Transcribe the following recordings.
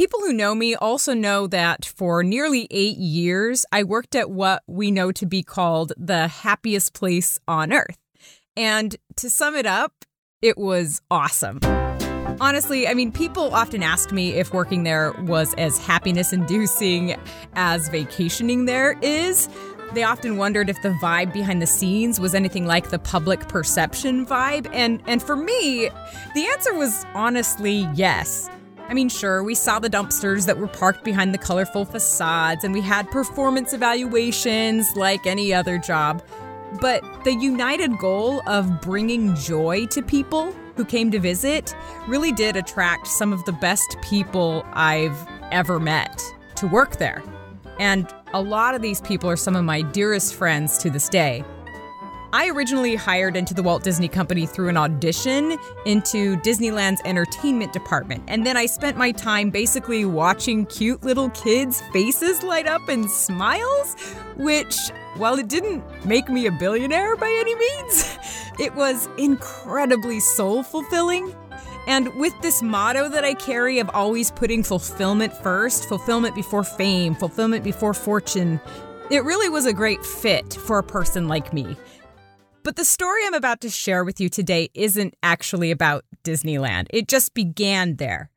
People who know me also know that for nearly eight years, I worked at what we know to be called the happiest place on earth. And to sum it up, it was awesome. Honestly, I mean, people often ask me if working there was as happiness inducing as vacationing there is. They often wondered if the vibe behind the scenes was anything like the public perception vibe. And, and for me, the answer was honestly yes. I mean, sure, we saw the dumpsters that were parked behind the colorful facades, and we had performance evaluations like any other job. But the united goal of bringing joy to people who came to visit really did attract some of the best people I've ever met to work there. And a lot of these people are some of my dearest friends to this day. I originally hired into the Walt Disney Company through an audition into Disneyland's entertainment department. And then I spent my time basically watching cute little kids' faces light up in smiles, which, while it didn't make me a billionaire by any means, it was incredibly soul fulfilling. And with this motto that I carry of always putting fulfillment first, fulfillment before fame, fulfillment before fortune, it really was a great fit for a person like me. But the story I'm about to share with you today isn't actually about Disneyland. It just began there.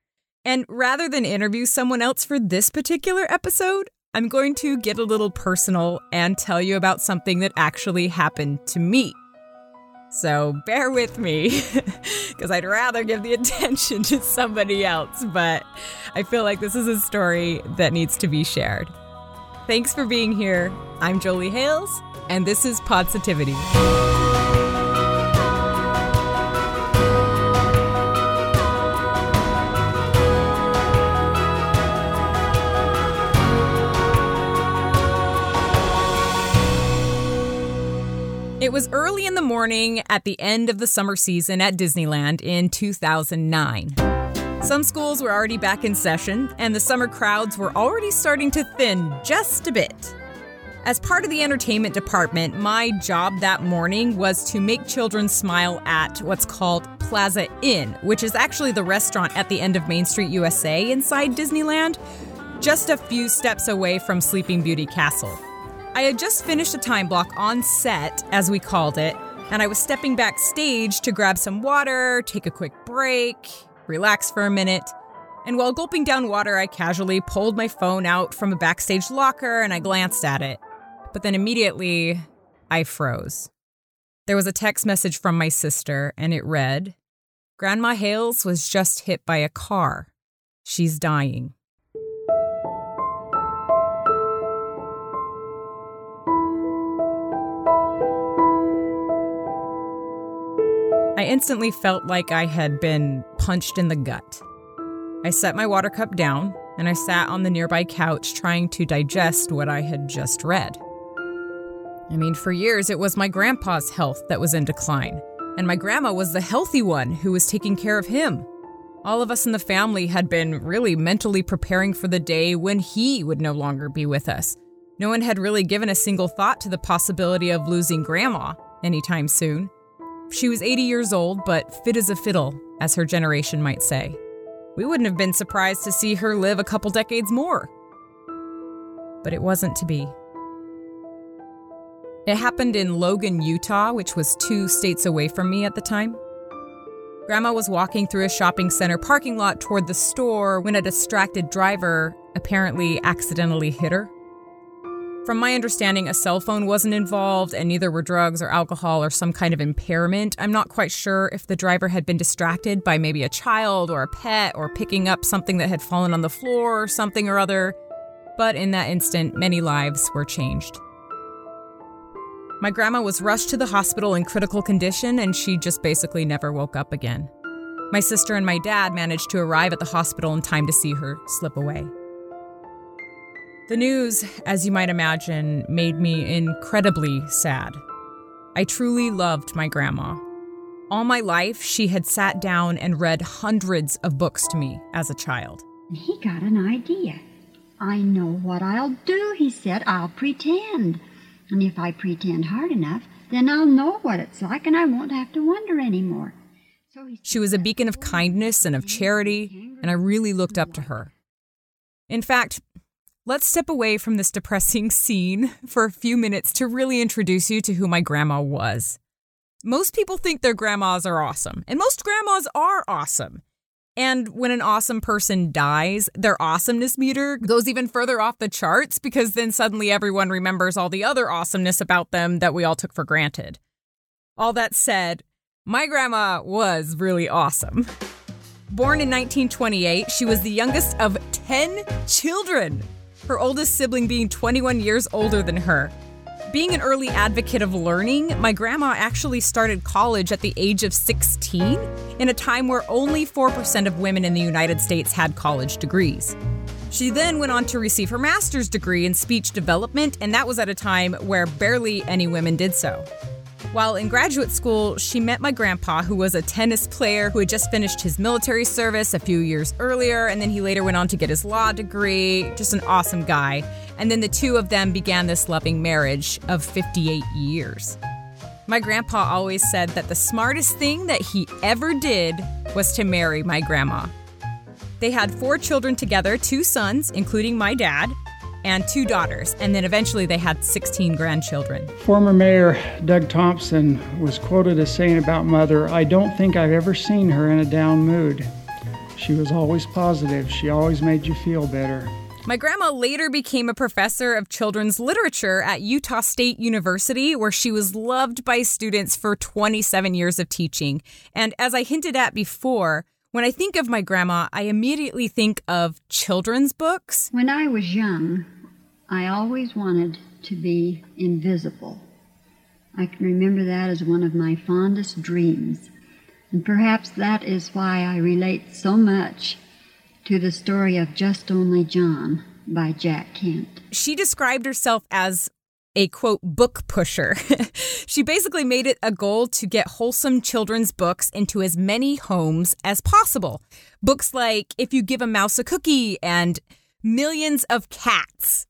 And rather than interview someone else for this particular episode, I'm going to get a little personal and tell you about something that actually happened to me. So bear with me, because I'd rather give the attention to somebody else, but I feel like this is a story that needs to be shared. Thanks for being here. I'm Jolie Hales, and this is Positivity. It was early in the morning at the end of the summer season at Disneyland in 2009. Some schools were already back in session, and the summer crowds were already starting to thin just a bit. As part of the entertainment department, my job that morning was to make children smile at what's called Plaza Inn, which is actually the restaurant at the end of Main Street USA inside Disneyland, just a few steps away from Sleeping Beauty Castle. I had just finished a time block on set, as we called it, and I was stepping backstage to grab some water, take a quick break, relax for a minute. And while gulping down water, I casually pulled my phone out from a backstage locker and I glanced at it. But then immediately, I froze. There was a text message from my sister, and it read Grandma Hales was just hit by a car. She's dying. I instantly felt like I had been punched in the gut. I set my water cup down and I sat on the nearby couch trying to digest what I had just read. I mean, for years it was my grandpa's health that was in decline, and my grandma was the healthy one who was taking care of him. All of us in the family had been really mentally preparing for the day when he would no longer be with us. No one had really given a single thought to the possibility of losing grandma anytime soon. She was 80 years old, but fit as a fiddle, as her generation might say. We wouldn't have been surprised to see her live a couple decades more. But it wasn't to be. It happened in Logan, Utah, which was two states away from me at the time. Grandma was walking through a shopping center parking lot toward the store when a distracted driver apparently accidentally hit her. From my understanding, a cell phone wasn't involved, and neither were drugs or alcohol or some kind of impairment. I'm not quite sure if the driver had been distracted by maybe a child or a pet or picking up something that had fallen on the floor or something or other, but in that instant, many lives were changed. My grandma was rushed to the hospital in critical condition, and she just basically never woke up again. My sister and my dad managed to arrive at the hospital in time to see her slip away. The news, as you might imagine, made me incredibly sad. I truly loved my grandma. All my life, she had sat down and read hundreds of books to me as a child. He got an idea. I know what I'll do, he said. I'll pretend. And if I pretend hard enough, then I'll know what it's like and I won't have to wonder anymore. So she was a beacon of kindness and of charity, and I really looked up to her. In fact, let's step away from this depressing scene for a few minutes to really introduce you to who my grandma was. Most people think their grandmas are awesome, and most grandmas are awesome. And when an awesome person dies, their awesomeness meter goes even further off the charts because then suddenly everyone remembers all the other awesomeness about them that we all took for granted. All that said, my grandma was really awesome. Born in 1928, she was the youngest of 10 children, her oldest sibling being 21 years older than her. Being an early advocate of learning, my grandma actually started college at the age of 16 in a time where only 4% of women in the United States had college degrees. She then went on to receive her master's degree in speech development, and that was at a time where barely any women did so. While in graduate school, she met my grandpa, who was a tennis player who had just finished his military service a few years earlier, and then he later went on to get his law degree. Just an awesome guy. And then the two of them began this loving marriage of 58 years. My grandpa always said that the smartest thing that he ever did was to marry my grandma. They had four children together two sons, including my dad, and two daughters, and then eventually they had 16 grandchildren. Former Mayor Doug Thompson was quoted as saying about Mother, I don't think I've ever seen her in a down mood. She was always positive, she always made you feel better. My grandma later became a professor of children's literature at Utah State University, where she was loved by students for 27 years of teaching. And as I hinted at before, when I think of my grandma, I immediately think of children's books. When I was young, I always wanted to be invisible. I can remember that as one of my fondest dreams. And perhaps that is why I relate so much to the story of Just Only John by Jack Kent. She described herself as a quote book pusher. she basically made it a goal to get wholesome children's books into as many homes as possible. Books like If You Give a Mouse a Cookie and Millions of Cats.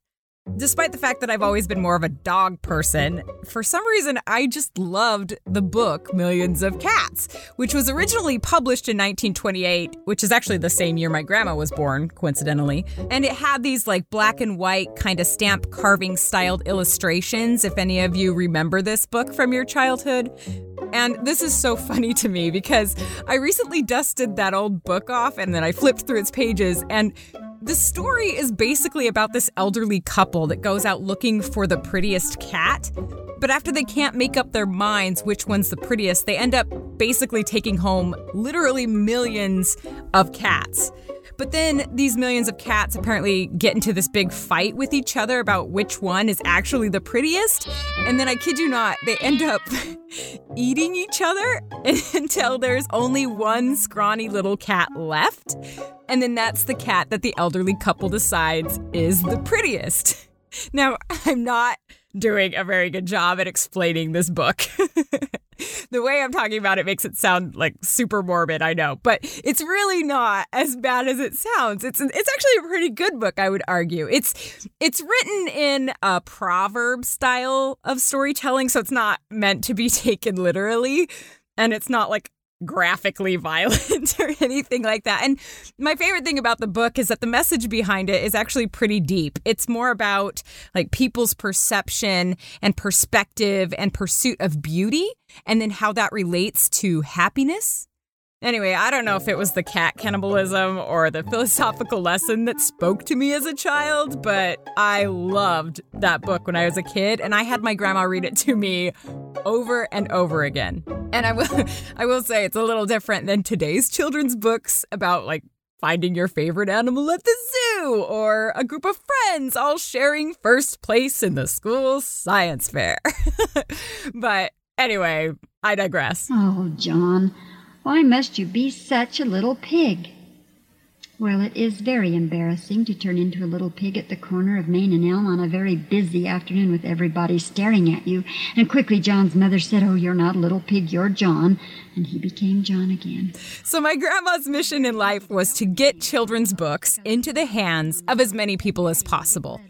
Despite the fact that I've always been more of a dog person, for some reason I just loved the book Millions of Cats, which was originally published in 1928, which is actually the same year my grandma was born, coincidentally. And it had these like black and white kind of stamp carving styled illustrations, if any of you remember this book from your childhood. And this is so funny to me because I recently dusted that old book off and then I flipped through its pages and the story is basically about this elderly couple that goes out looking for the prettiest cat. But after they can't make up their minds which one's the prettiest, they end up basically taking home literally millions of cats. But then these millions of cats apparently get into this big fight with each other about which one is actually the prettiest. And then I kid you not, they end up eating each other until there's only one scrawny little cat left. And then that's the cat that the elderly couple decides is the prettiest. Now, I'm not doing a very good job at explaining this book. the way I'm talking about it makes it sound like super morbid, I know, but it's really not as bad as it sounds. It's it's actually a pretty good book, I would argue. It's it's written in a proverb style of storytelling, so it's not meant to be taken literally, and it's not like graphically violent or anything like that. And my favorite thing about the book is that the message behind it is actually pretty deep. It's more about like people's perception and perspective and pursuit of beauty and then how that relates to happiness Anyway, I don't know if it was the cat cannibalism or the philosophical lesson that spoke to me as a child, but I loved that book when I was a kid, and I had my grandma read it to me over and over again. And I will I will say it's a little different than today's children's books about like finding your favorite animal at the zoo or a group of friends all sharing first place in the school science fair. but anyway, I digress. Oh, John. Why must you be such a little pig? Well, it is very embarrassing to turn into a little pig at the corner of Main and Elm on a very busy afternoon with everybody staring at you. And quickly John's mother said, Oh, you're not a little pig, you're John. And he became John again. So, my grandma's mission in life was to get children's books into the hands of as many people as possible.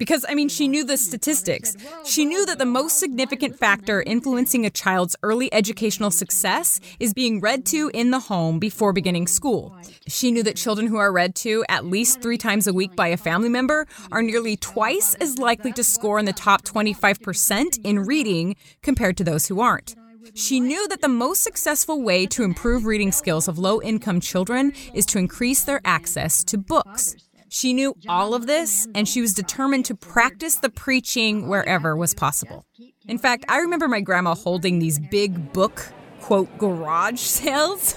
Because, I mean, she knew the statistics. She knew that the most significant factor influencing a child's early educational success is being read to in the home before beginning school. She knew that children who are read to at least three times a week by a family member are nearly twice as likely to score in the top 25% in reading compared to those who aren't. She knew that the most successful way to improve reading skills of low income children is to increase their access to books. She knew all of this, and she was determined to practice the preaching wherever was possible. In fact, I remember my grandma holding these big book quote garage sales.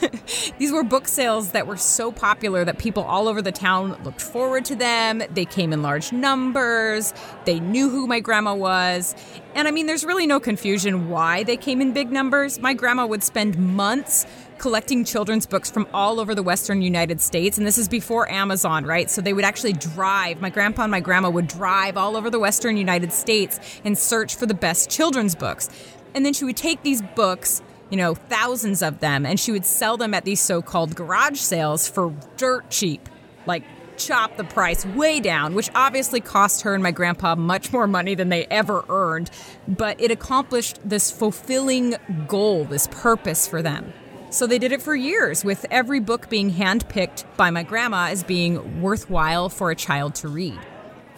These were book sales that were so popular that people all over the town looked forward to them. They came in large numbers. They knew who my grandma was. And I mean, there's really no confusion why they came in big numbers. My grandma would spend months collecting children's books from all over the western United States. And this is before Amazon, right? So they would actually drive, my grandpa and my grandma would drive all over the western United States and search for the best children's books. And then she would take these books, you know, thousands of them, and she would sell them at these so called garage sales for dirt cheap. Like, chop the price way down, which obviously cost her and my grandpa much more money than they ever earned. But it accomplished this fulfilling goal, this purpose for them. So they did it for years, with every book being handpicked by my grandma as being worthwhile for a child to read.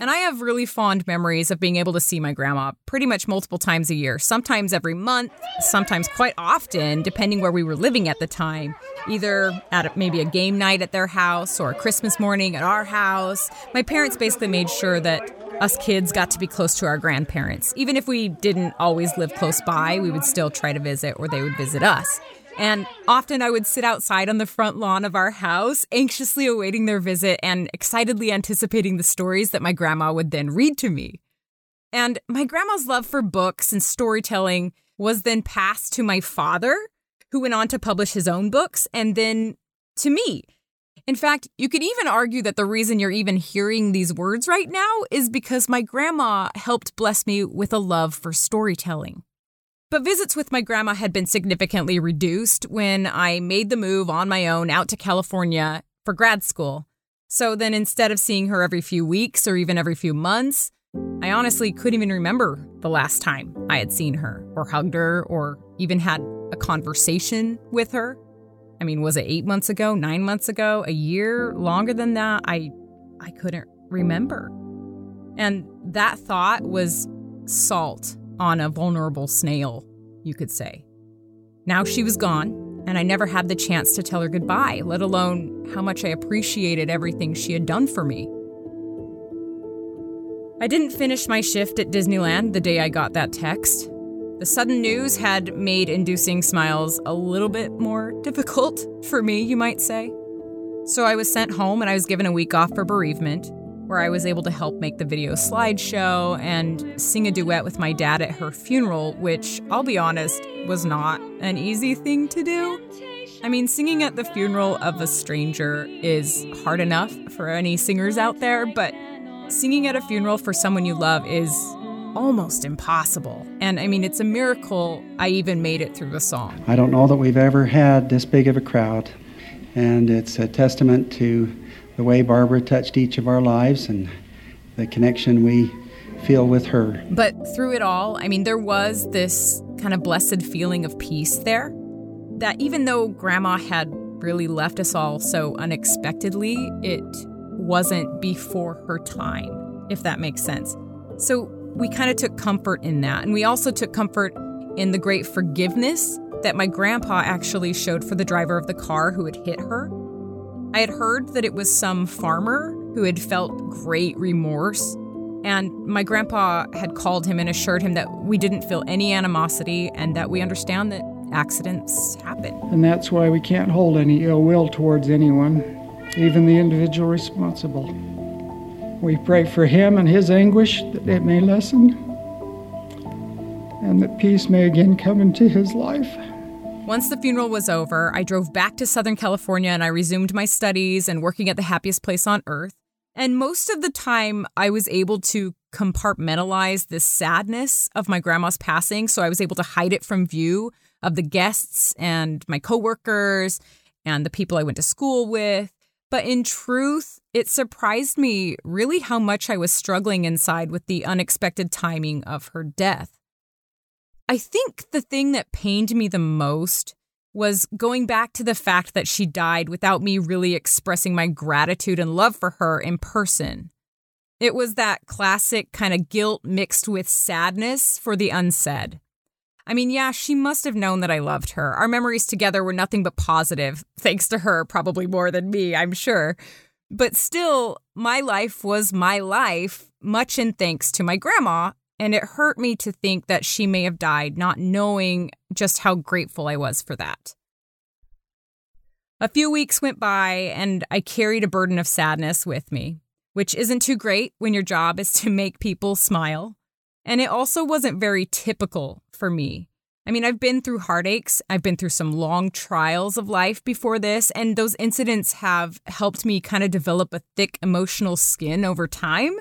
And I have really fond memories of being able to see my grandma pretty much multiple times a year, sometimes every month, sometimes quite often, depending where we were living at the time, either at maybe a game night at their house or Christmas morning at our house. My parents basically made sure that us kids got to be close to our grandparents. Even if we didn't always live close by, we would still try to visit or they would visit us. And often I would sit outside on the front lawn of our house, anxiously awaiting their visit and excitedly anticipating the stories that my grandma would then read to me. And my grandma's love for books and storytelling was then passed to my father, who went on to publish his own books, and then to me. In fact, you could even argue that the reason you're even hearing these words right now is because my grandma helped bless me with a love for storytelling. But visits with my grandma had been significantly reduced when I made the move on my own out to California for grad school. So then instead of seeing her every few weeks or even every few months, I honestly couldn't even remember the last time I had seen her or hugged her or even had a conversation with her. I mean, was it 8 months ago, 9 months ago, a year, longer than that? I I couldn't remember. And that thought was salt on a vulnerable snail, you could say. Now she was gone, and I never had the chance to tell her goodbye, let alone how much I appreciated everything she had done for me. I didn't finish my shift at Disneyland the day I got that text. The sudden news had made inducing smiles a little bit more difficult for me, you might say. So I was sent home and I was given a week off for bereavement where I was able to help make the video slideshow and sing a duet with my dad at her funeral, which, I'll be honest, was not an easy thing to do. I mean, singing at the funeral of a stranger is hard enough for any singers out there, but singing at a funeral for someone you love is almost impossible. And I mean, it's a miracle I even made it through the song. I don't know that we've ever had this big of a crowd, and it's a testament to the way Barbara touched each of our lives and the connection we feel with her. But through it all, I mean, there was this kind of blessed feeling of peace there. That even though Grandma had really left us all so unexpectedly, it wasn't before her time, if that makes sense. So we kind of took comfort in that. And we also took comfort in the great forgiveness that my grandpa actually showed for the driver of the car who had hit her. I had heard that it was some farmer who had felt great remorse, and my grandpa had called him and assured him that we didn't feel any animosity and that we understand that accidents happen. And that's why we can't hold any ill will towards anyone, even the individual responsible. We pray for him and his anguish that it may lessen and that peace may again come into his life. Once the funeral was over, I drove back to Southern California and I resumed my studies and working at the happiest place on earth. And most of the time, I was able to compartmentalize the sadness of my grandma's passing. So I was able to hide it from view of the guests and my coworkers and the people I went to school with. But in truth, it surprised me really how much I was struggling inside with the unexpected timing of her death. I think the thing that pained me the most was going back to the fact that she died without me really expressing my gratitude and love for her in person. It was that classic kind of guilt mixed with sadness for the unsaid. I mean, yeah, she must have known that I loved her. Our memories together were nothing but positive, thanks to her, probably more than me, I'm sure. But still, my life was my life, much in thanks to my grandma, and it hurt me to think that she may have died not knowing just how grateful I was for that. A few weeks went by, and I carried a burden of sadness with me, which isn't too great when your job is to make people smile. And it also wasn't very typical for me. I mean, I've been through heartaches, I've been through some long trials of life before this, and those incidents have helped me kind of develop a thick emotional skin over time.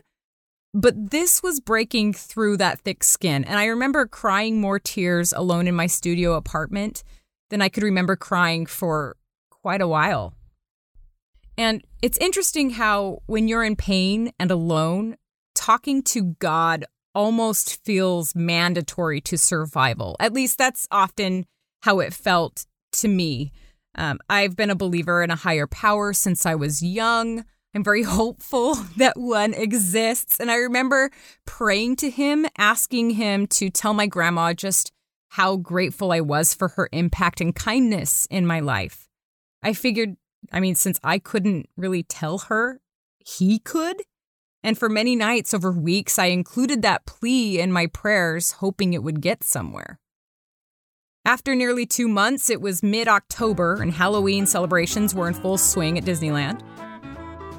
But this was breaking through that thick skin. And I remember crying more tears alone in my studio apartment than I could remember crying for quite a while. And it's interesting how, when you're in pain and alone, talking to God almost feels mandatory to survival. At least that's often how it felt to me. Um, I've been a believer in a higher power since I was young. I'm very hopeful that one exists. And I remember praying to him, asking him to tell my grandma just how grateful I was for her impact and kindness in my life. I figured, I mean, since I couldn't really tell her, he could. And for many nights over weeks, I included that plea in my prayers, hoping it would get somewhere. After nearly two months, it was mid October, and Halloween celebrations were in full swing at Disneyland.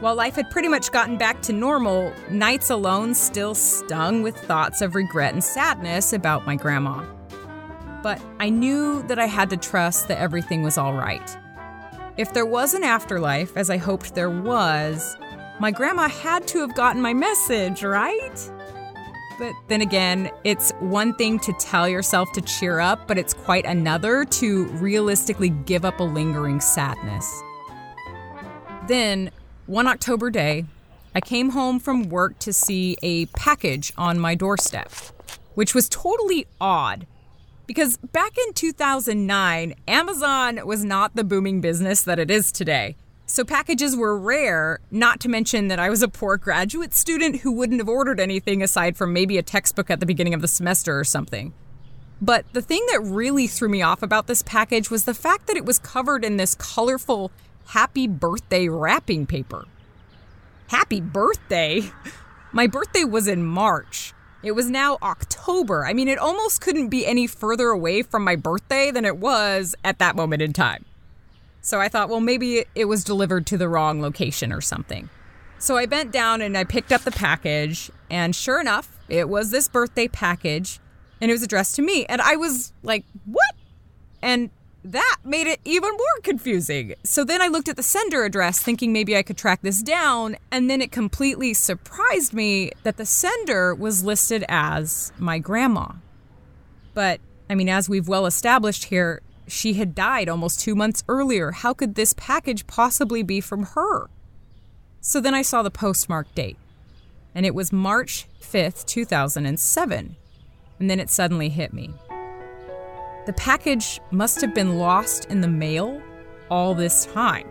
While life had pretty much gotten back to normal, nights alone still stung with thoughts of regret and sadness about my grandma. But I knew that I had to trust that everything was all right. If there was an afterlife, as I hoped there was, my grandma had to have gotten my message, right? But then again, it's one thing to tell yourself to cheer up, but it's quite another to realistically give up a lingering sadness. Then one October day, I came home from work to see a package on my doorstep, which was totally odd because back in 2009, Amazon was not the booming business that it is today. So packages were rare, not to mention that I was a poor graduate student who wouldn't have ordered anything aside from maybe a textbook at the beginning of the semester or something. But the thing that really threw me off about this package was the fact that it was covered in this colorful happy birthday wrapping paper. Happy birthday? My birthday was in March. It was now October. I mean, it almost couldn't be any further away from my birthday than it was at that moment in time. So I thought, well, maybe it was delivered to the wrong location or something. So I bent down and I picked up the package, and sure enough, it was this birthday package, and it was addressed to me. And I was like, what? And that made it even more confusing. So then I looked at the sender address thinking maybe I could track this down, and then it completely surprised me that the sender was listed as my grandma. But, I mean, as we've well established here, she had died almost two months earlier. How could this package possibly be from her? So then I saw the postmark date, and it was March 5th, 2007. And then it suddenly hit me. The package must have been lost in the mail all this time.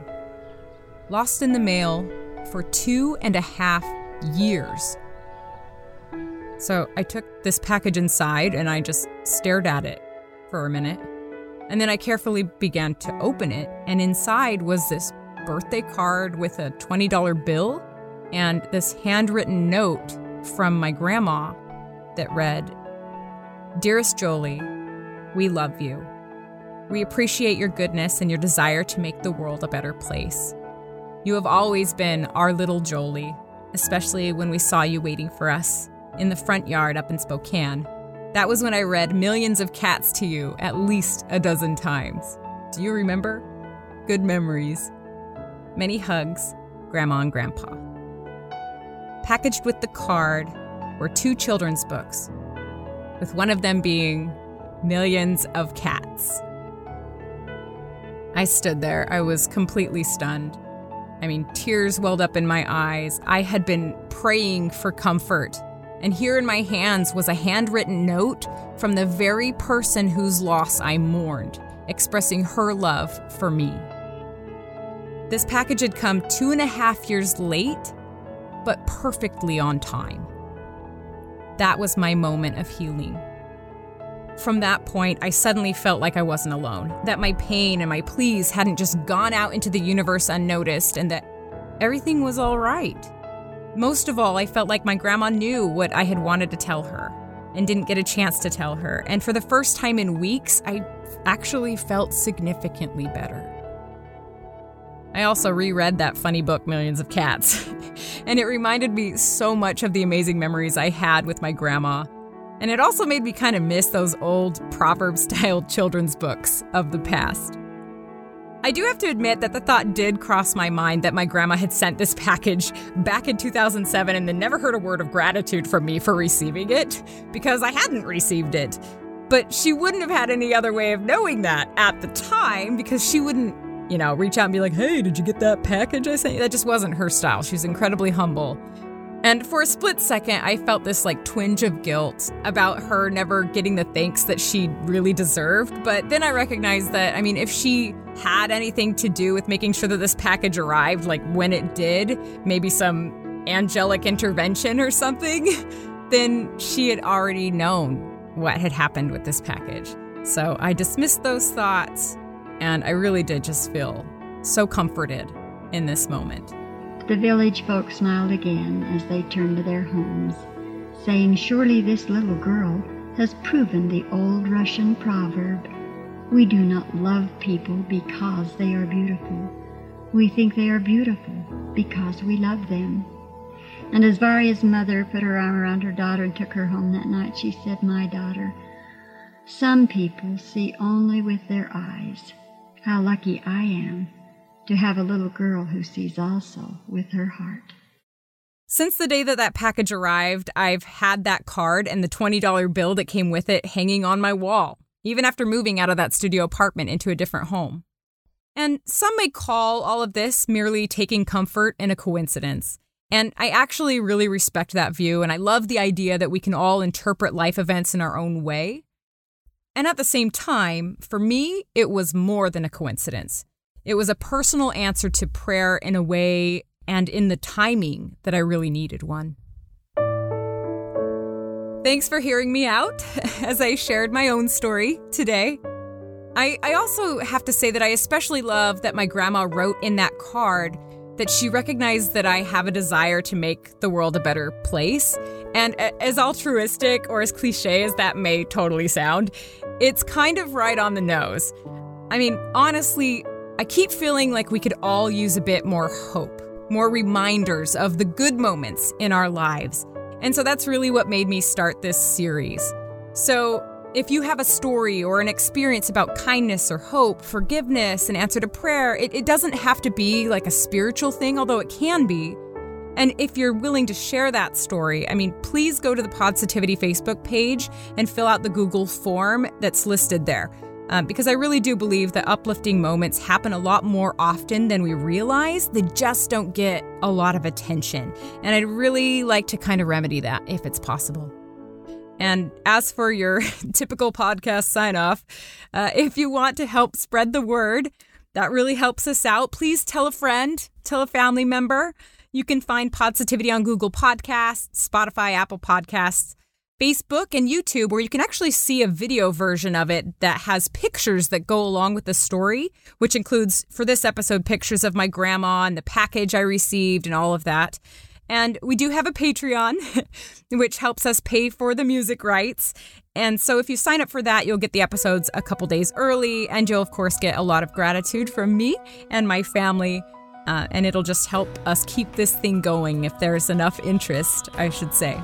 Lost in the mail for two and a half years. So I took this package inside and I just stared at it for a minute. And then I carefully began to open it, and inside was this birthday card with a $20 bill and this handwritten note from my grandma that read Dearest Jolie, we love you. We appreciate your goodness and your desire to make the world a better place. You have always been our little Jolie, especially when we saw you waiting for us in the front yard up in Spokane. That was when I read Millions of Cats to you at least a dozen times. Do you remember? Good memories. Many hugs, Grandma and Grandpa. Packaged with the card were two children's books, with one of them being millions of cats. I stood there. I was completely stunned. I mean, tears welled up in my eyes. I had been praying for comfort. And here in my hands was a handwritten note from the very person whose loss I mourned, expressing her love for me. This package had come two and a half years late, but perfectly on time. That was my moment of healing. From that point, I suddenly felt like I wasn't alone, that my pain and my pleas hadn't just gone out into the universe unnoticed, and that everything was all right. Most of all, I felt like my grandma knew what I had wanted to tell her and didn't get a chance to tell her. And for the first time in weeks, I actually felt significantly better. I also reread that funny book, Millions of Cats, and it reminded me so much of the amazing memories I had with my grandma and it also made me kind of miss those old proverb style children's books of the past. I do have to admit that the thought did cross my mind that my grandma had sent this package back in 2007 and then never heard a word of gratitude from me for receiving it because I hadn't received it. But she wouldn't have had any other way of knowing that at the time because she wouldn't, you know, reach out and be like, hey, did you get that package I sent you? That just wasn't her style. She's incredibly humble. And for a split second, I felt this like twinge of guilt about her never getting the thanks that she really deserved. But then I recognized that, I mean, if she had anything to do with making sure that this package arrived, like when it did, maybe some angelic intervention or something, then she had already known what had happened with this package. So I dismissed those thoughts, and I really did just feel so comforted in this moment. The village folk smiled again as they turned to their homes, saying, Surely this little girl has proven the old Russian proverb We do not love people because they are beautiful. We think they are beautiful because we love them. And as Varya's mother put her arm around her daughter and took her home that night, she said, My daughter, some people see only with their eyes. How lucky I am to have a little girl who sees also with her heart. Since the day that that package arrived, I've had that card and the $20 bill that came with it hanging on my wall, even after moving out of that studio apartment into a different home. And some may call all of this merely taking comfort in a coincidence. And I actually really respect that view, and I love the idea that we can all interpret life events in our own way. And at the same time, for me, it was more than a coincidence. It was a personal answer to prayer in a way and in the timing that I really needed one. Thanks for hearing me out as I shared my own story today. I, I also have to say that I especially love that my grandma wrote in that card that she recognized that I have a desire to make the world a better place. And as altruistic or as cliche as that may totally sound, it's kind of right on the nose. I mean, honestly, I keep feeling like we could all use a bit more hope, more reminders of the good moments in our lives. And so that's really what made me start this series. So, if you have a story or an experience about kindness or hope, forgiveness, an answer to prayer, it, it, doesn't have to be like a spiritual thing, although it can be. And if you're willing to share that story, I mean, please go to the Positivity Facebook page and fill out the Google form that's listed there um, because I really do believe that uplifting moments happen a lot more often than we realize. They just don't get a lot of attention. And I'd really like to kind of remedy that if it's possible. And as for your typical podcast sign off, uh, if you want to help spread the word, that really helps us out. Please tell a friend, tell a family member. You can find Positivity on Google Podcasts, Spotify, Apple Podcasts. Facebook and YouTube, where you can actually see a video version of it that has pictures that go along with the story, which includes, for this episode, pictures of my grandma and the package I received and all of that. And we do have a Patreon, which helps us pay for the music rights. And so if you sign up for that, you'll get the episodes a couple days early, and you'll, of course, get a lot of gratitude from me and my family. Uh, and it'll just help us keep this thing going if there's enough interest, I should say.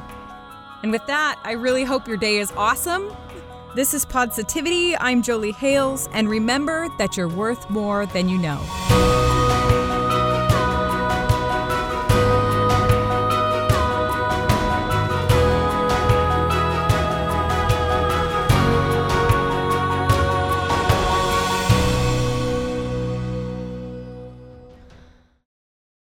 And with that, I really hope your day is awesome. This is Positivity. I'm Jolie Hales, and remember that you're worth more than you know.